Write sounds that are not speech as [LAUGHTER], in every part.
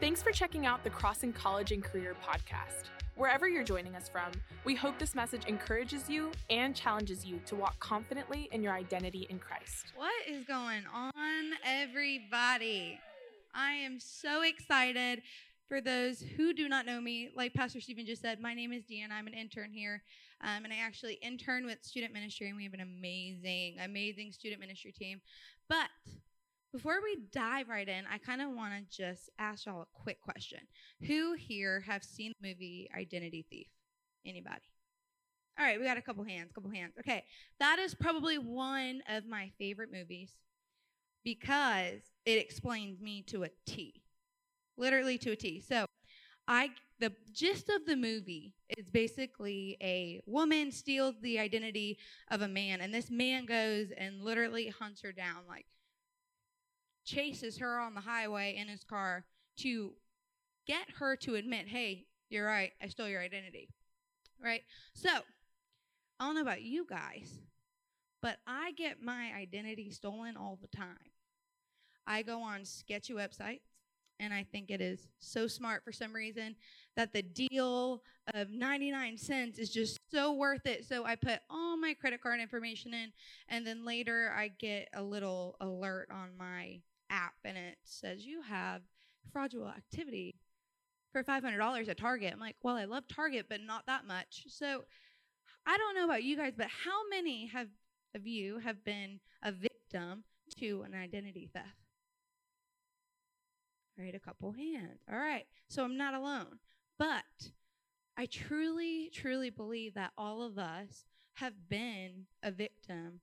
Thanks for checking out the Crossing College and Career podcast. Wherever you're joining us from, we hope this message encourages you and challenges you to walk confidently in your identity in Christ. What is going on, everybody? I am so excited. For those who do not know me, like Pastor Stephen just said, my name is Deanna. I'm an intern here, um, and I actually intern with student ministry, and we have an amazing, amazing student ministry team. But before we dive right in, I kind of want to just ask y'all a quick question. Who here have seen the movie Identity Thief? Anybody? All right, we got a couple hands, couple hands. Okay, that is probably one of my favorite movies because it explains me to a T. Literally to a T. So, I the gist of the movie is basically a woman steals the identity of a man and this man goes and literally hunts her down like chases her on the highway in his car to get her to admit, hey, you're right, I stole your identity. Right? So, I don't know about you guys, but I get my identity stolen all the time. I go on sketchy websites, and I think it is so smart for some reason that the deal of 99 cents is just so worth it. So I put all my credit card information in, and then later I get a little alert on my app and it says you have fraudulent activity for $500 at Target. I'm like, well, I love Target, but not that much. So I don't know about you guys, but how many have of you have been a victim to an identity theft? All right, a couple hands. All right, so I'm not alone. But I truly, truly believe that all of us have been a victim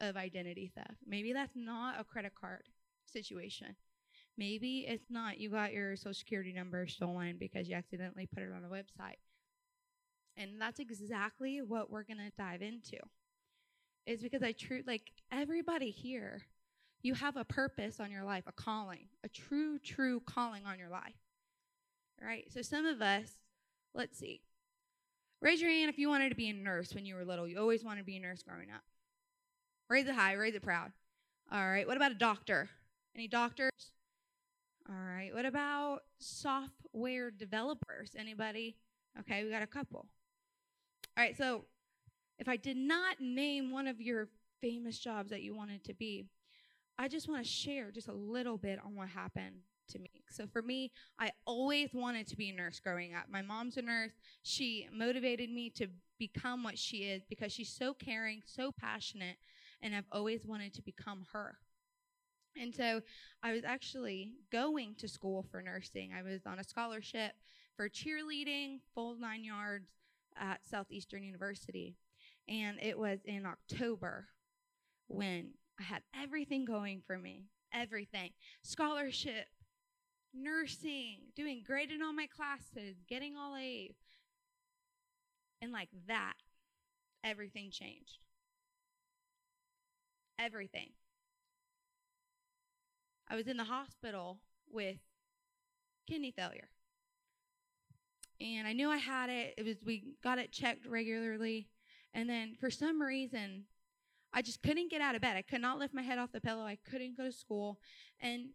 of identity theft. Maybe that's not a credit card situation. Maybe it's not you got your social security number stolen because you accidentally put it on a website. And that's exactly what we're going to dive into. Is because I true like everybody here, you have a purpose on your life, a calling, a true true calling on your life. Right? So some of us, let's see. Raise your hand if you wanted to be a nurse when you were little. You always wanted to be a nurse growing up. Raise it high, raise it proud. All right. What about a doctor? Any doctors? All right. What about software developers? Anybody? Okay, we got a couple. All right, so if I did not name one of your famous jobs that you wanted to be, I just want to share just a little bit on what happened to me. So for me, I always wanted to be a nurse growing up. My mom's a nurse. She motivated me to become what she is because she's so caring, so passionate, and I've always wanted to become her. And so I was actually going to school for nursing. I was on a scholarship for cheerleading, full nine yards at Southeastern University. And it was in October when I had everything going for me everything scholarship, nursing, doing great in all my classes, getting all A's. And like that, everything changed. Everything. I was in the hospital with kidney failure. And I knew I had it. It was we got it checked regularly. And then for some reason, I just couldn't get out of bed. I could not lift my head off the pillow. I couldn't go to school. And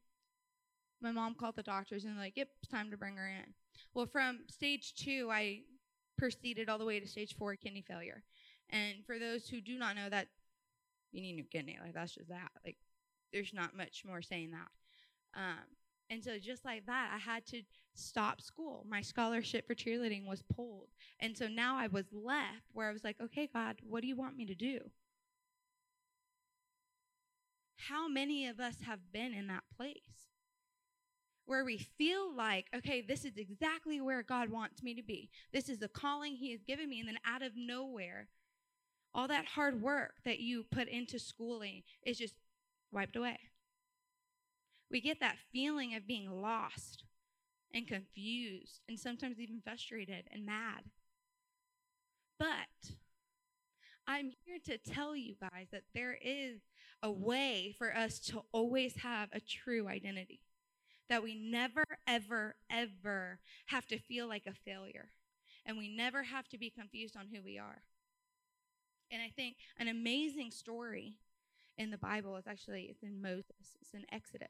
my mom called the doctors and like, "Yep, it's time to bring her in." Well, from stage 2, I proceeded all the way to stage 4 kidney failure. And for those who do not know that you need new kidney, like that's just that. Like there's not much more saying that. Um, and so just like that, I had to stop school. My scholarship for cheerleading was pulled. And so now I was left where I was like, okay, God, what do you want me to do? How many of us have been in that place where we feel like, okay, this is exactly where God wants me to be? This is the calling He has given me. And then out of nowhere, all that hard work that you put into schooling is just wiped away. We get that feeling of being lost and confused and sometimes even frustrated and mad. But I'm here to tell you guys that there is a way for us to always have a true identity. That we never, ever, ever have to feel like a failure. And we never have to be confused on who we are. And I think an amazing story in the Bible. It's actually it's in Moses. It's in Exodus.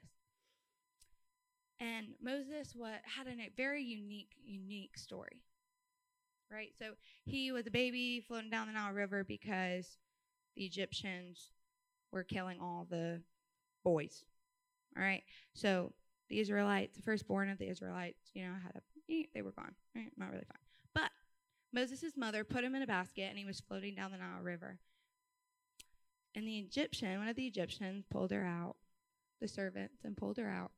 And Moses what had a very unique, unique story. Right? So he was a baby floating down the Nile River because the Egyptians were killing all the boys. All right. So the Israelites, the firstborn of the Israelites, you know, had a eh, they were gone. Right? Not really fine. But Moses' mother put him in a basket and he was floating down the Nile River. And the Egyptian, one of the Egyptians, pulled her out, the servants, and pulled her out,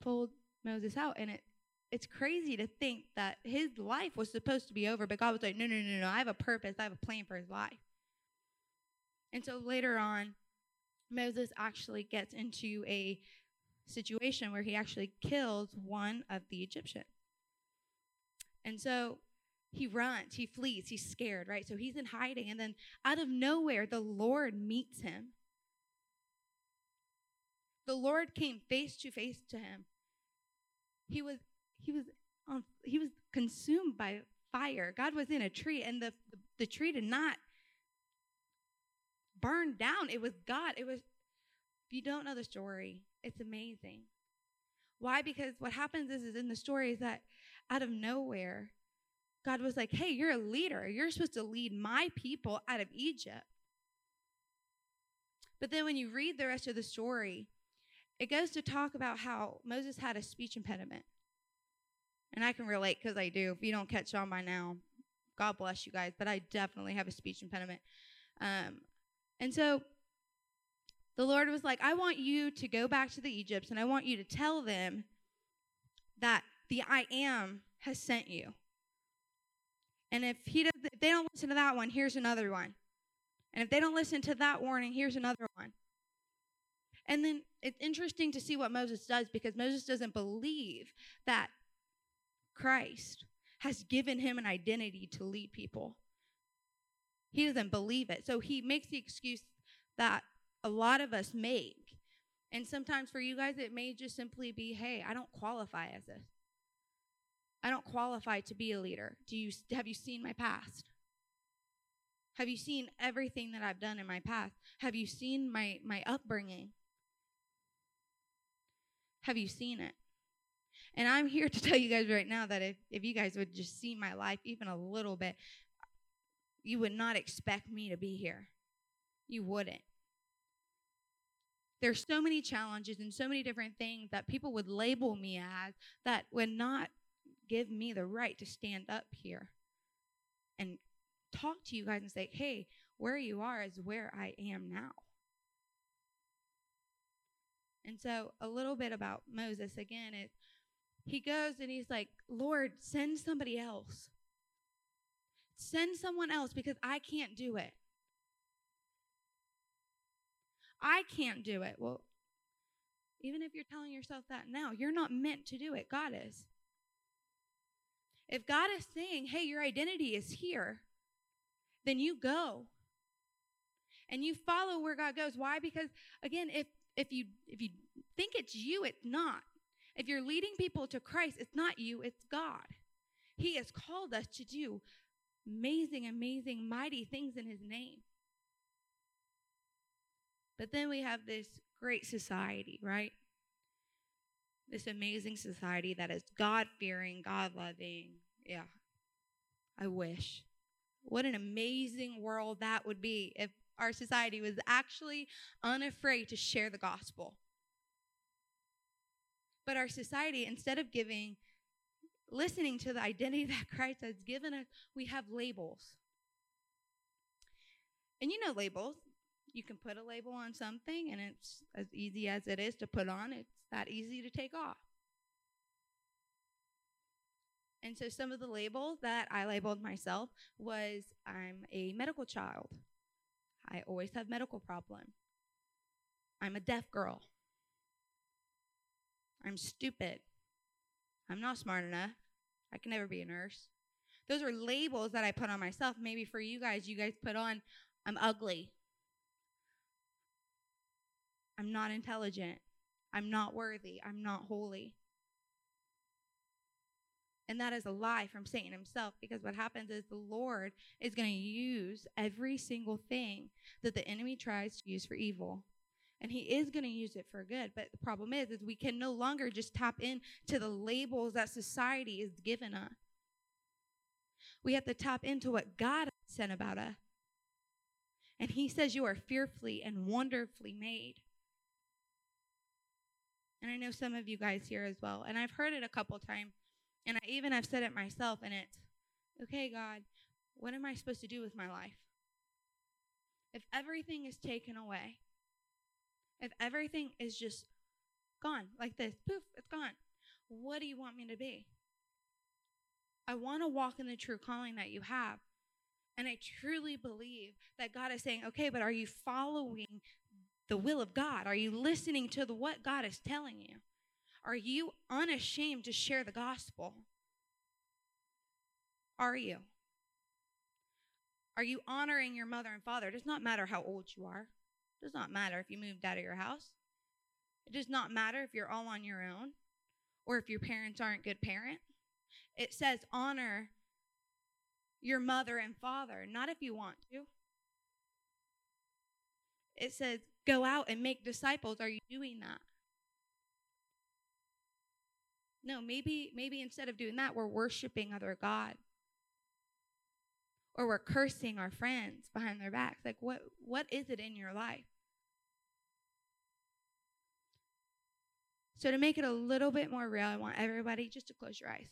pulled Moses out. And it it's crazy to think that his life was supposed to be over, but God was like, no, no, no, no, I have a purpose, I have a plan for his life. And so later on, Moses actually gets into a situation where he actually kills one of the Egyptians. And so he runs, he flees, he's scared, right? So he's in hiding. And then out of nowhere, the Lord meets him. The Lord came face to face to him. He was he was on he was consumed by fire. God was in a tree, and the, the, the tree did not burn down. It was God. It was if you don't know the story, it's amazing. Why? Because what happens is, is in the story is that out of nowhere, God was like, hey, you're a leader. You're supposed to lead my people out of Egypt. But then when you read the rest of the story, it goes to talk about how Moses had a speech impediment. And I can relate because I do. If you don't catch on by now, God bless you guys, but I definitely have a speech impediment. Um, and so the Lord was like, I want you to go back to the Egypts and I want you to tell them that the I am has sent you. And if he does, if they don't listen to that one, here's another one. And if they don't listen to that warning, here's another one. And then it's interesting to see what Moses does because Moses doesn't believe that Christ has given him an identity to lead people. He doesn't believe it. So he makes the excuse that a lot of us make. And sometimes for you guys, it may just simply be, hey, I don't qualify as this. I don't qualify to be a leader. Do you have you seen my past? Have you seen everything that I've done in my past? Have you seen my my upbringing? Have you seen it? And I'm here to [LAUGHS] tell you guys right now that if, if you guys would just see my life even a little bit, you would not expect me to be here. You wouldn't. There's so many challenges and so many different things that people would label me as that would not give me the right to stand up here and talk to you guys and say, hey, where you are is where I am now. And so, a little bit about Moses again, it, he goes and he's like, Lord, send somebody else. Send someone else because I can't do it. I can't do it. Well, even if you're telling yourself that now, you're not meant to do it. God is. If God is saying, hey, your identity is here, then you go. And you follow where God goes. Why? Because again, if if you if you think it's you, it's not. If you're leading people to Christ, it's not you, it's God. He has called us to do amazing, amazing, mighty things in his name. But then we have this great society, right? This amazing society that is God fearing, God loving. Yeah, I wish. What an amazing world that would be if our society was actually unafraid to share the gospel. But our society, instead of giving, listening to the identity that Christ has given us, we have labels. And you know labels you can put a label on something and it's as easy as it is to put on, it's that easy to take off. And so some of the labels that I labeled myself was I'm a medical child. I always have medical problems. I'm a deaf girl. I'm stupid. I'm not smart enough. I can never be a nurse. Those are labels that I put on myself. Maybe for you guys, you guys put on I'm ugly. I'm not intelligent. I'm not worthy. I'm not holy. And that is a lie from Satan himself because what happens is the Lord is going to use every single thing that the enemy tries to use for evil. And he is going to use it for good. But the problem is, is we can no longer just tap into the labels that society is given us. We have to tap into what God said about us. And he says you are fearfully and wonderfully made. And I know some of you guys here as well. And I've heard it a couple times. And I even have said it myself. And it's, okay, God, what am I supposed to do with my life? If everything is taken away, if everything is just gone like this, poof, it's gone, what do you want me to be? I want to walk in the true calling that you have. And I truly believe that God is saying, okay, but are you following the will of God? Are you listening to the, what God is telling you? Are you unashamed to share the gospel? Are you? Are you honoring your mother and father? It does not matter how old you are. It does not matter if you moved out of your house. It does not matter if you're all on your own or if your parents aren't good parents. It says honor your mother and father, not if you want to. It says go out and make disciples. Are you doing that? No, maybe maybe instead of doing that, we're worshiping other god. or we're cursing our friends behind their backs. Like what what is it in your life? So to make it a little bit more real, I want everybody just to close your eyes.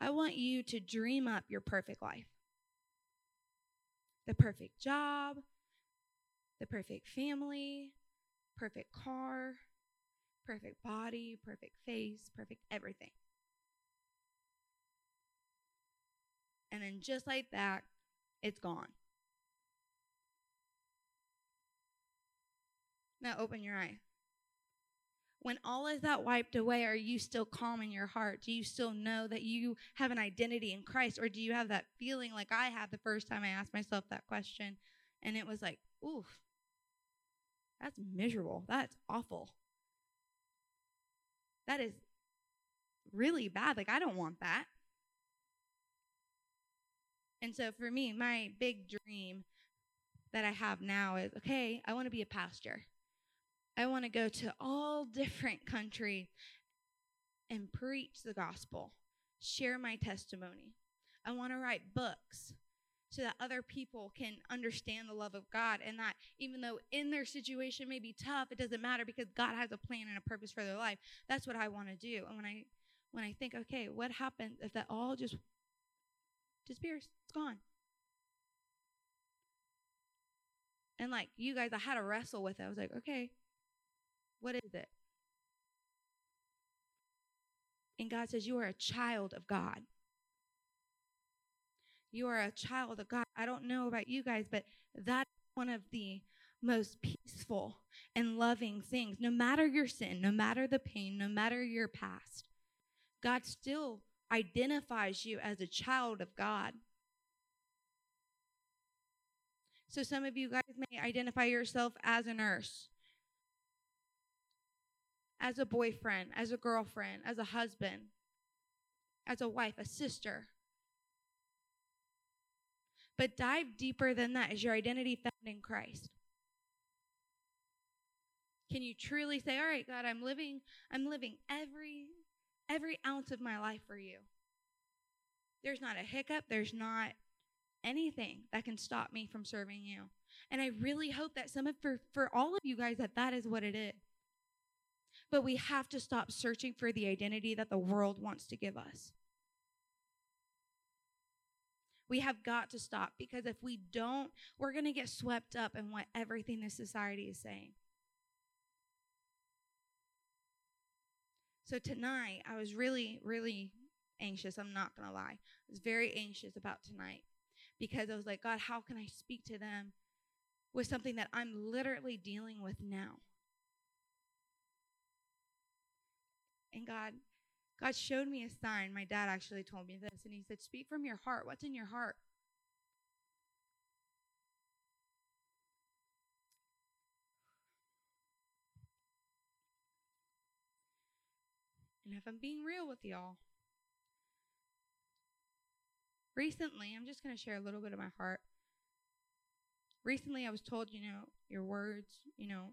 I want you to dream up your perfect life. The perfect job, the perfect family, perfect car, perfect body, perfect face, perfect everything. And then just like that, it's gone. Now open your eye. When all is that wiped away, are you still calm in your heart? Do you still know that you have an identity in Christ? Or do you have that feeling like I had the first time I asked myself that question? And it was like, oof, that's miserable. That's awful. That is really bad. Like, I don't want that. And so for me, my big dream that I have now is okay, I want to be a pastor. I want to go to all different countries and preach the gospel, share my testimony. I want to write books so that other people can understand the love of God and that even though in their situation may be tough, it doesn't matter because God has a plan and a purpose for their life. That's what I want to do. And when I when I think, okay, what happens if that all just disappears? It's gone. And like you guys, I had to wrestle with it. I was like, okay, what is it? And God says, You are a child of God. You are a child of God. I don't know about you guys, but that's one of the most peaceful and loving things. No matter your sin, no matter the pain, no matter your past, God still identifies you as a child of God. So some of you guys may identify yourself as a nurse, as a boyfriend, as a girlfriend, as a husband, as a wife, a sister. But dive deeper than that is your identity found in Christ. Can you truly say, "All right, God, I'm living I'm living every every ounce of my life for you." There's not a hiccup, there's not anything that can stop me from serving you. And I really hope that some of for for all of you guys that that is what it is. But we have to stop searching for the identity that the world wants to give us. We have got to stop because if we don't, we're going to get swept up in what everything this society is saying. So tonight, I was really, really anxious. I'm not going to lie. I was very anxious about tonight because I was like, God, how can I speak to them with something that I'm literally dealing with now? And God, God showed me a sign. My dad actually told me this, and he said, Speak from your heart. What's in your heart? And if I'm being real with y'all, recently, I'm just going to share a little bit of my heart. recently I was told, you know, your words, you know,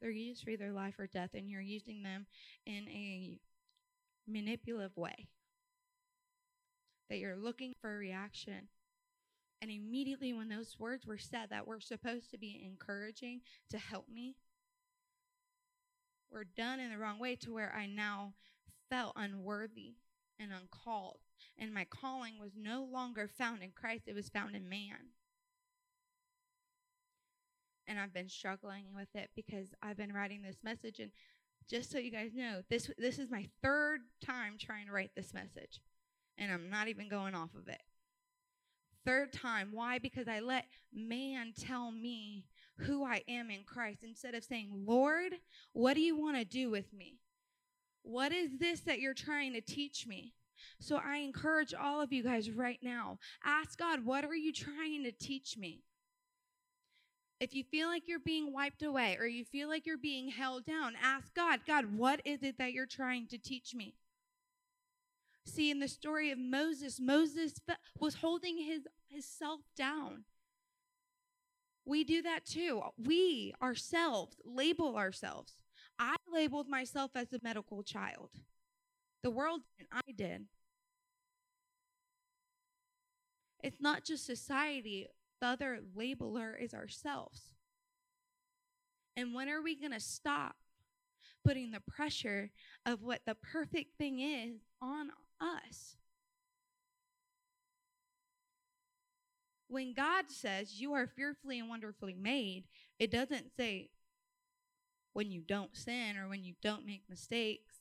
they're used for either life or death, and you're using them in a manipulative way. That you're looking for a reaction. And immediately, when those words were said that were supposed to be encouraging to help me, were done in the wrong way to where I now felt unworthy and uncalled. And my calling was no longer found in Christ, it was found in man. And I've been struggling with it because I've been writing this message. And just so you guys know, this, this is my third time trying to write this message. And I'm not even going off of it. Third time. Why? Because I let man tell me who I am in Christ instead of saying, Lord, what do you want to do with me? What is this that you're trying to teach me? So I encourage all of you guys right now ask God, what are you trying to teach me? If you feel like you're being wiped away or you feel like you're being held down, ask God, God, what is it that you're trying to teach me? See, in the story of Moses, Moses was holding his, his self down. We do that too. We ourselves label ourselves. I labeled myself as a medical child. The world and I did. It's not just society, the other labeler is ourselves. And when are we going to stop putting the pressure of what the perfect thing is on us? When God says you are fearfully and wonderfully made, it doesn't say when you don't sin or when you don't make mistakes.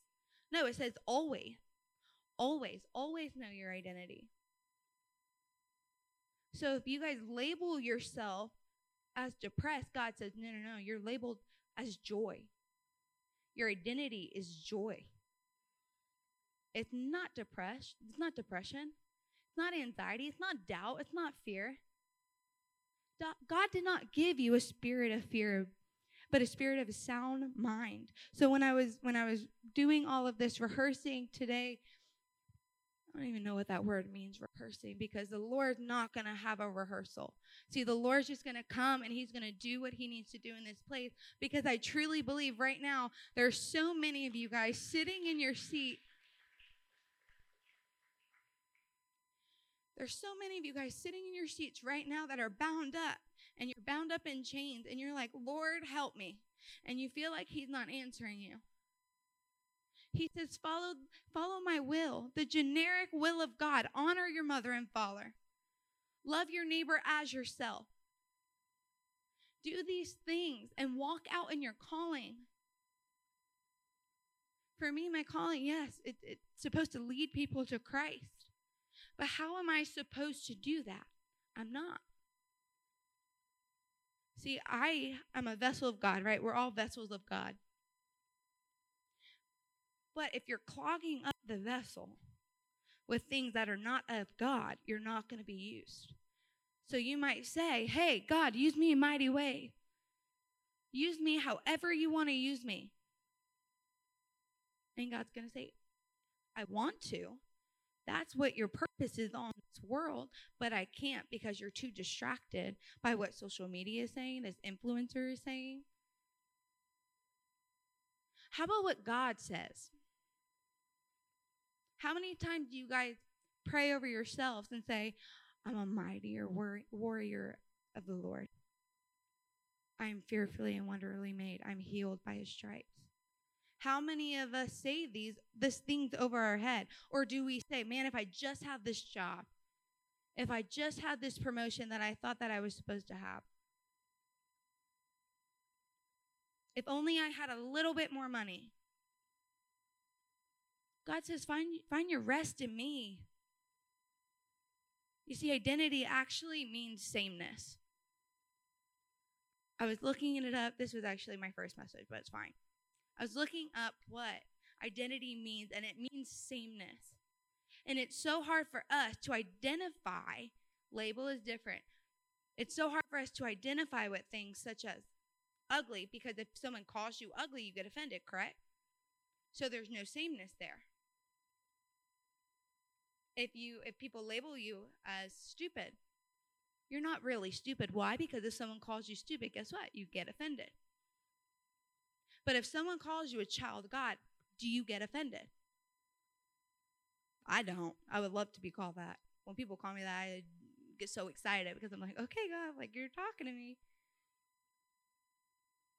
No, it says always. Always, always know your identity. So if you guys label yourself as depressed, God says, no, no, no, you're labeled as joy. Your identity is joy. It's not depression. It's not depression. It's not anxiety. It's not doubt. It's not fear. God did not give you a spirit of fear, but a spirit of a sound mind. So when I was when I was doing all of this rehearsing today I don't even know what that word means, rehearsing, because the Lord's not going to have a rehearsal. See, the Lord's just going to come and He's going to do what He needs to do in this place because I truly believe right now there's so many of you guys sitting in your seat. There's so many of you guys sitting in your seats right now that are bound up and you're bound up in chains and you're like, Lord, help me. And you feel like He's not answering you. He says, follow, follow my will, the generic will of God. Honor your mother and father. Love your neighbor as yourself. Do these things and walk out in your calling. For me, my calling, yes, it, it's supposed to lead people to Christ. But how am I supposed to do that? I'm not. See, I am a vessel of God, right? We're all vessels of God. If you're clogging up the vessel with things that are not of God, you're not going to be used. So you might say, Hey, God, use me in mighty way. Use me however you want to use me. And God's going to say, I want to. That's what your purpose is on this world, but I can't because you're too distracted by what social media is saying, this influencer is saying. How about what God says? How many times do you guys pray over yourselves and say, I'm a mightier war- warrior of the Lord? I am fearfully and wonderfully made. I'm healed by his stripes. How many of us say these this things over our head? Or do we say, man, if I just have this job, if I just had this promotion that I thought that I was supposed to have, if only I had a little bit more money, God says, find, find your rest in me. You see, identity actually means sameness. I was looking it up. This was actually my first message, but it's fine. I was looking up what identity means, and it means sameness. And it's so hard for us to identify, label is different. It's so hard for us to identify with things such as ugly, because if someone calls you ugly, you get offended, correct? So there's no sameness there if you if people label you as stupid You're not really stupid. Why? Because if someone calls you stupid, guess what? You get offended. But if someone calls you a child of God, do you get offended? I don't. I would love to be called that. When people call me that, I get so excited because I'm like, okay, God, like you're talking to me.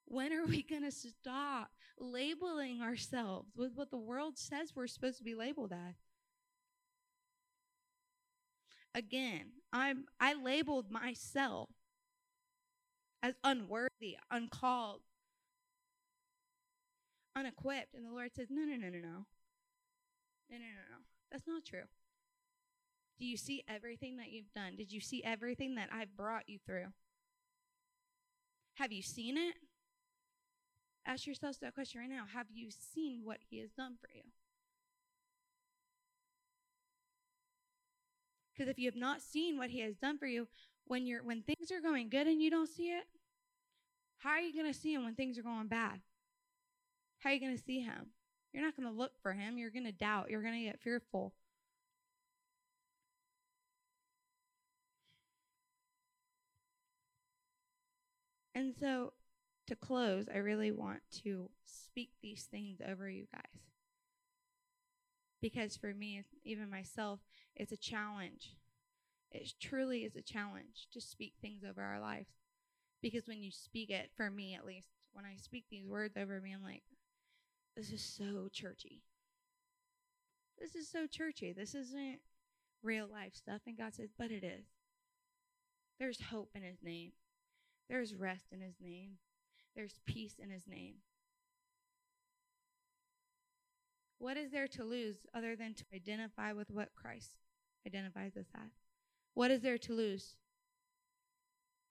When are we [LAUGHS] going to stop labeling ourselves with what the world says we're supposed to be labeled as? Again, I'm I labeled myself as unworthy, uncalled, unequipped, and the Lord says, "No, no, no, no, no. No, no, no, no. That's not true. Do you see everything that you've done? Did you see everything that I've brought you through? Have you seen it? Ask yourselves that question right now. Have you seen what He has done for you? Because if you have not seen what He has done for you, when you're when things are going good and you don't see it, how are you going to see Him when things are going bad? How are you going to see Him? You're not going to look for Him. You're going to doubt. You're going to get fearful. And so, to close, I really want to speak these things over you guys. Because for me, even myself, it's a challenge. It truly is a challenge to speak things over our lives. Because when you speak it, for me at least, when I speak these words over me, I'm like, this is so churchy. This is so churchy. This isn't real life stuff. And God says, but it is. There's hope in His name, there's rest in His name, there's peace in His name. What is there to lose other than to identify with what Christ identifies us as? What is there to lose?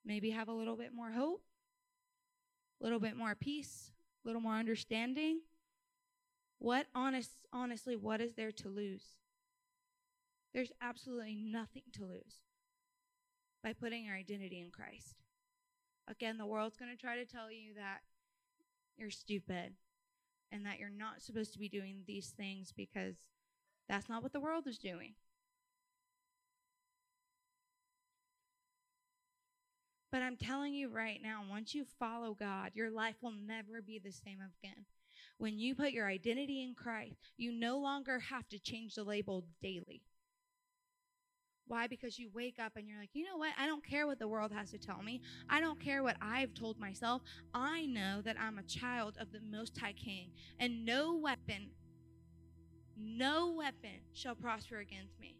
Maybe have a little bit more hope, a little bit more peace, a little more understanding. What honest honestly, what is there to lose? There's absolutely nothing to lose by putting your identity in Christ. Again, the world's going to try to tell you that you're stupid and that you're not supposed to be doing these things because that's not what the world is doing. But I'm telling you right now, once you follow God, your life will never be the same again. When you put your identity in Christ, you no longer have to change the label daily. Why? Because you wake up and you're like, you know what? I don't care what the world has to tell me. I don't care what I've told myself. I know that I'm a child of the Most High King, and no weapon, no weapon shall prosper against me.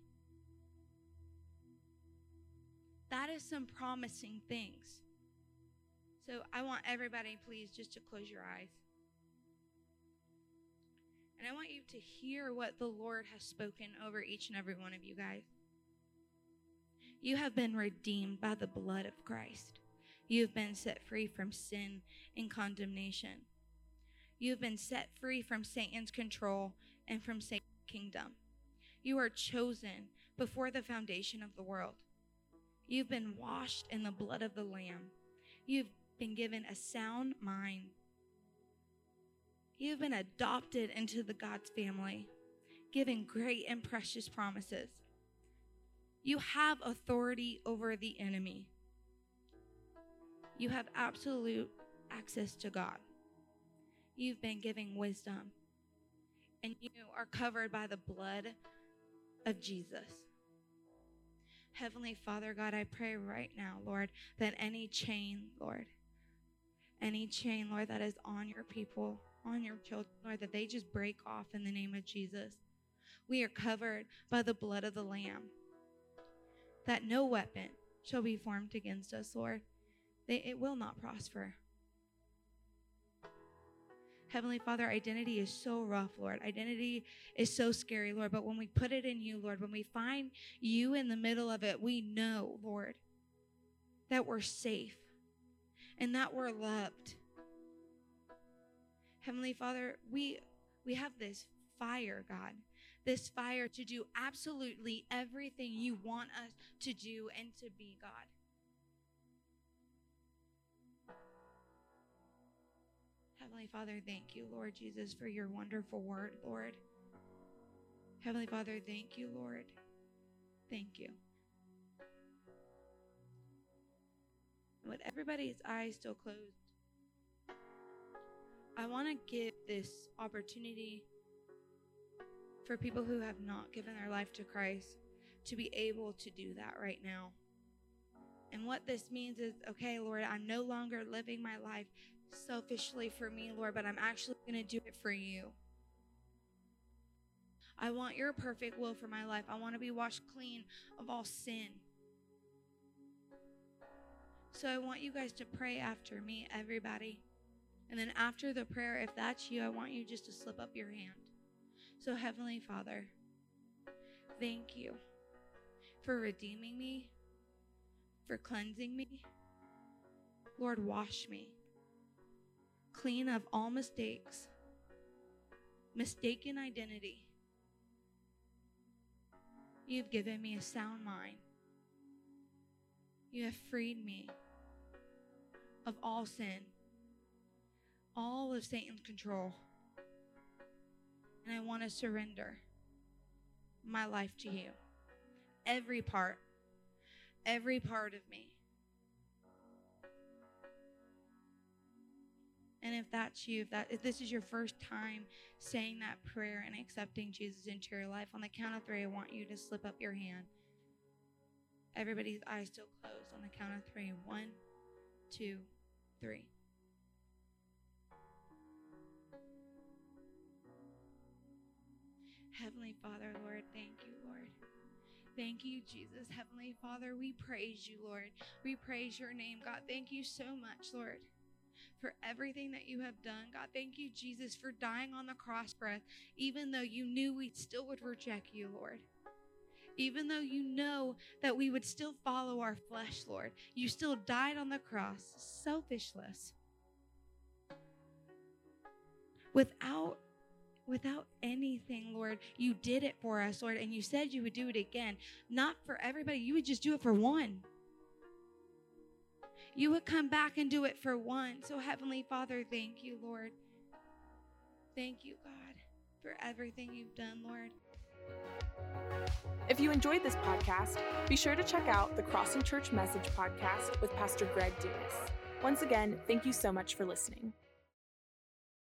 That is some promising things. So I want everybody, please, just to close your eyes. And I want you to hear what the Lord has spoken over each and every one of you guys. You have been redeemed by the blood of Christ. You have been set free from sin and condemnation. You have been set free from Satan's control and from Satan's kingdom. You are chosen before the foundation of the world. You've been washed in the blood of the Lamb. You've been given a sound mind. You've been adopted into the God's family, given great and precious promises. You have authority over the enemy. You have absolute access to God. You've been given wisdom. And you are covered by the blood of Jesus. Heavenly Father, God, I pray right now, Lord, that any chain, Lord, any chain, Lord, that is on your people, on your children, Lord, that they just break off in the name of Jesus. We are covered by the blood of the Lamb that no weapon shall be formed against us, Lord. It will not prosper. Heavenly Father, identity is so rough, Lord. Identity is so scary, Lord. But when we put it in you, Lord, when we find you in the middle of it, we know, Lord, that we're safe and that we're loved. Heavenly Father, we we have this fire, God, this fire to do absolutely everything you want us to do and to be, God. Heavenly Father, thank you, Lord Jesus, for your wonderful word, Lord. Heavenly Father, thank you, Lord. Thank you. with everybody's eyes still closed, I want to give this opportunity for people who have not given their life to Christ to be able to do that right now. And what this means is okay, Lord, I'm no longer living my life selfishly for me, Lord, but I'm actually going to do it for you. I want your perfect will for my life. I want to be washed clean of all sin. So I want you guys to pray after me, everybody. And then after the prayer, if that's you, I want you just to slip up your hand. So, Heavenly Father, thank you for redeeming me, for cleansing me. Lord, wash me clean of all mistakes, mistaken identity. You've given me a sound mind. You have freed me of all sin, all of Satan's control. And I want to surrender my life to you. Every part, every part of me. And if that's you, if that if this is your first time saying that prayer and accepting Jesus into your life, on the count of three, I want you to slip up your hand. Everybody's eyes still closed on the count of three. One, two, three. Heavenly Father, Lord, thank you, Lord. Thank you, Jesus. Heavenly Father, we praise you, Lord. We praise your name, God. Thank you so much, Lord for everything that you have done. God, thank you, Jesus, for dying on the cross us, even though you knew we still would reject you, Lord. Even though you know that we would still follow our flesh, Lord, you still died on the cross, selfishless. Without without anything, Lord. You did it for us, Lord, and you said you would do it again. Not for everybody, you would just do it for one you would come back and do it for one. So, Heavenly Father, thank you, Lord. Thank you, God, for everything you've done, Lord. If you enjoyed this podcast, be sure to check out the Crossing Church Message podcast with Pastor Greg Dumas. Once again, thank you so much for listening.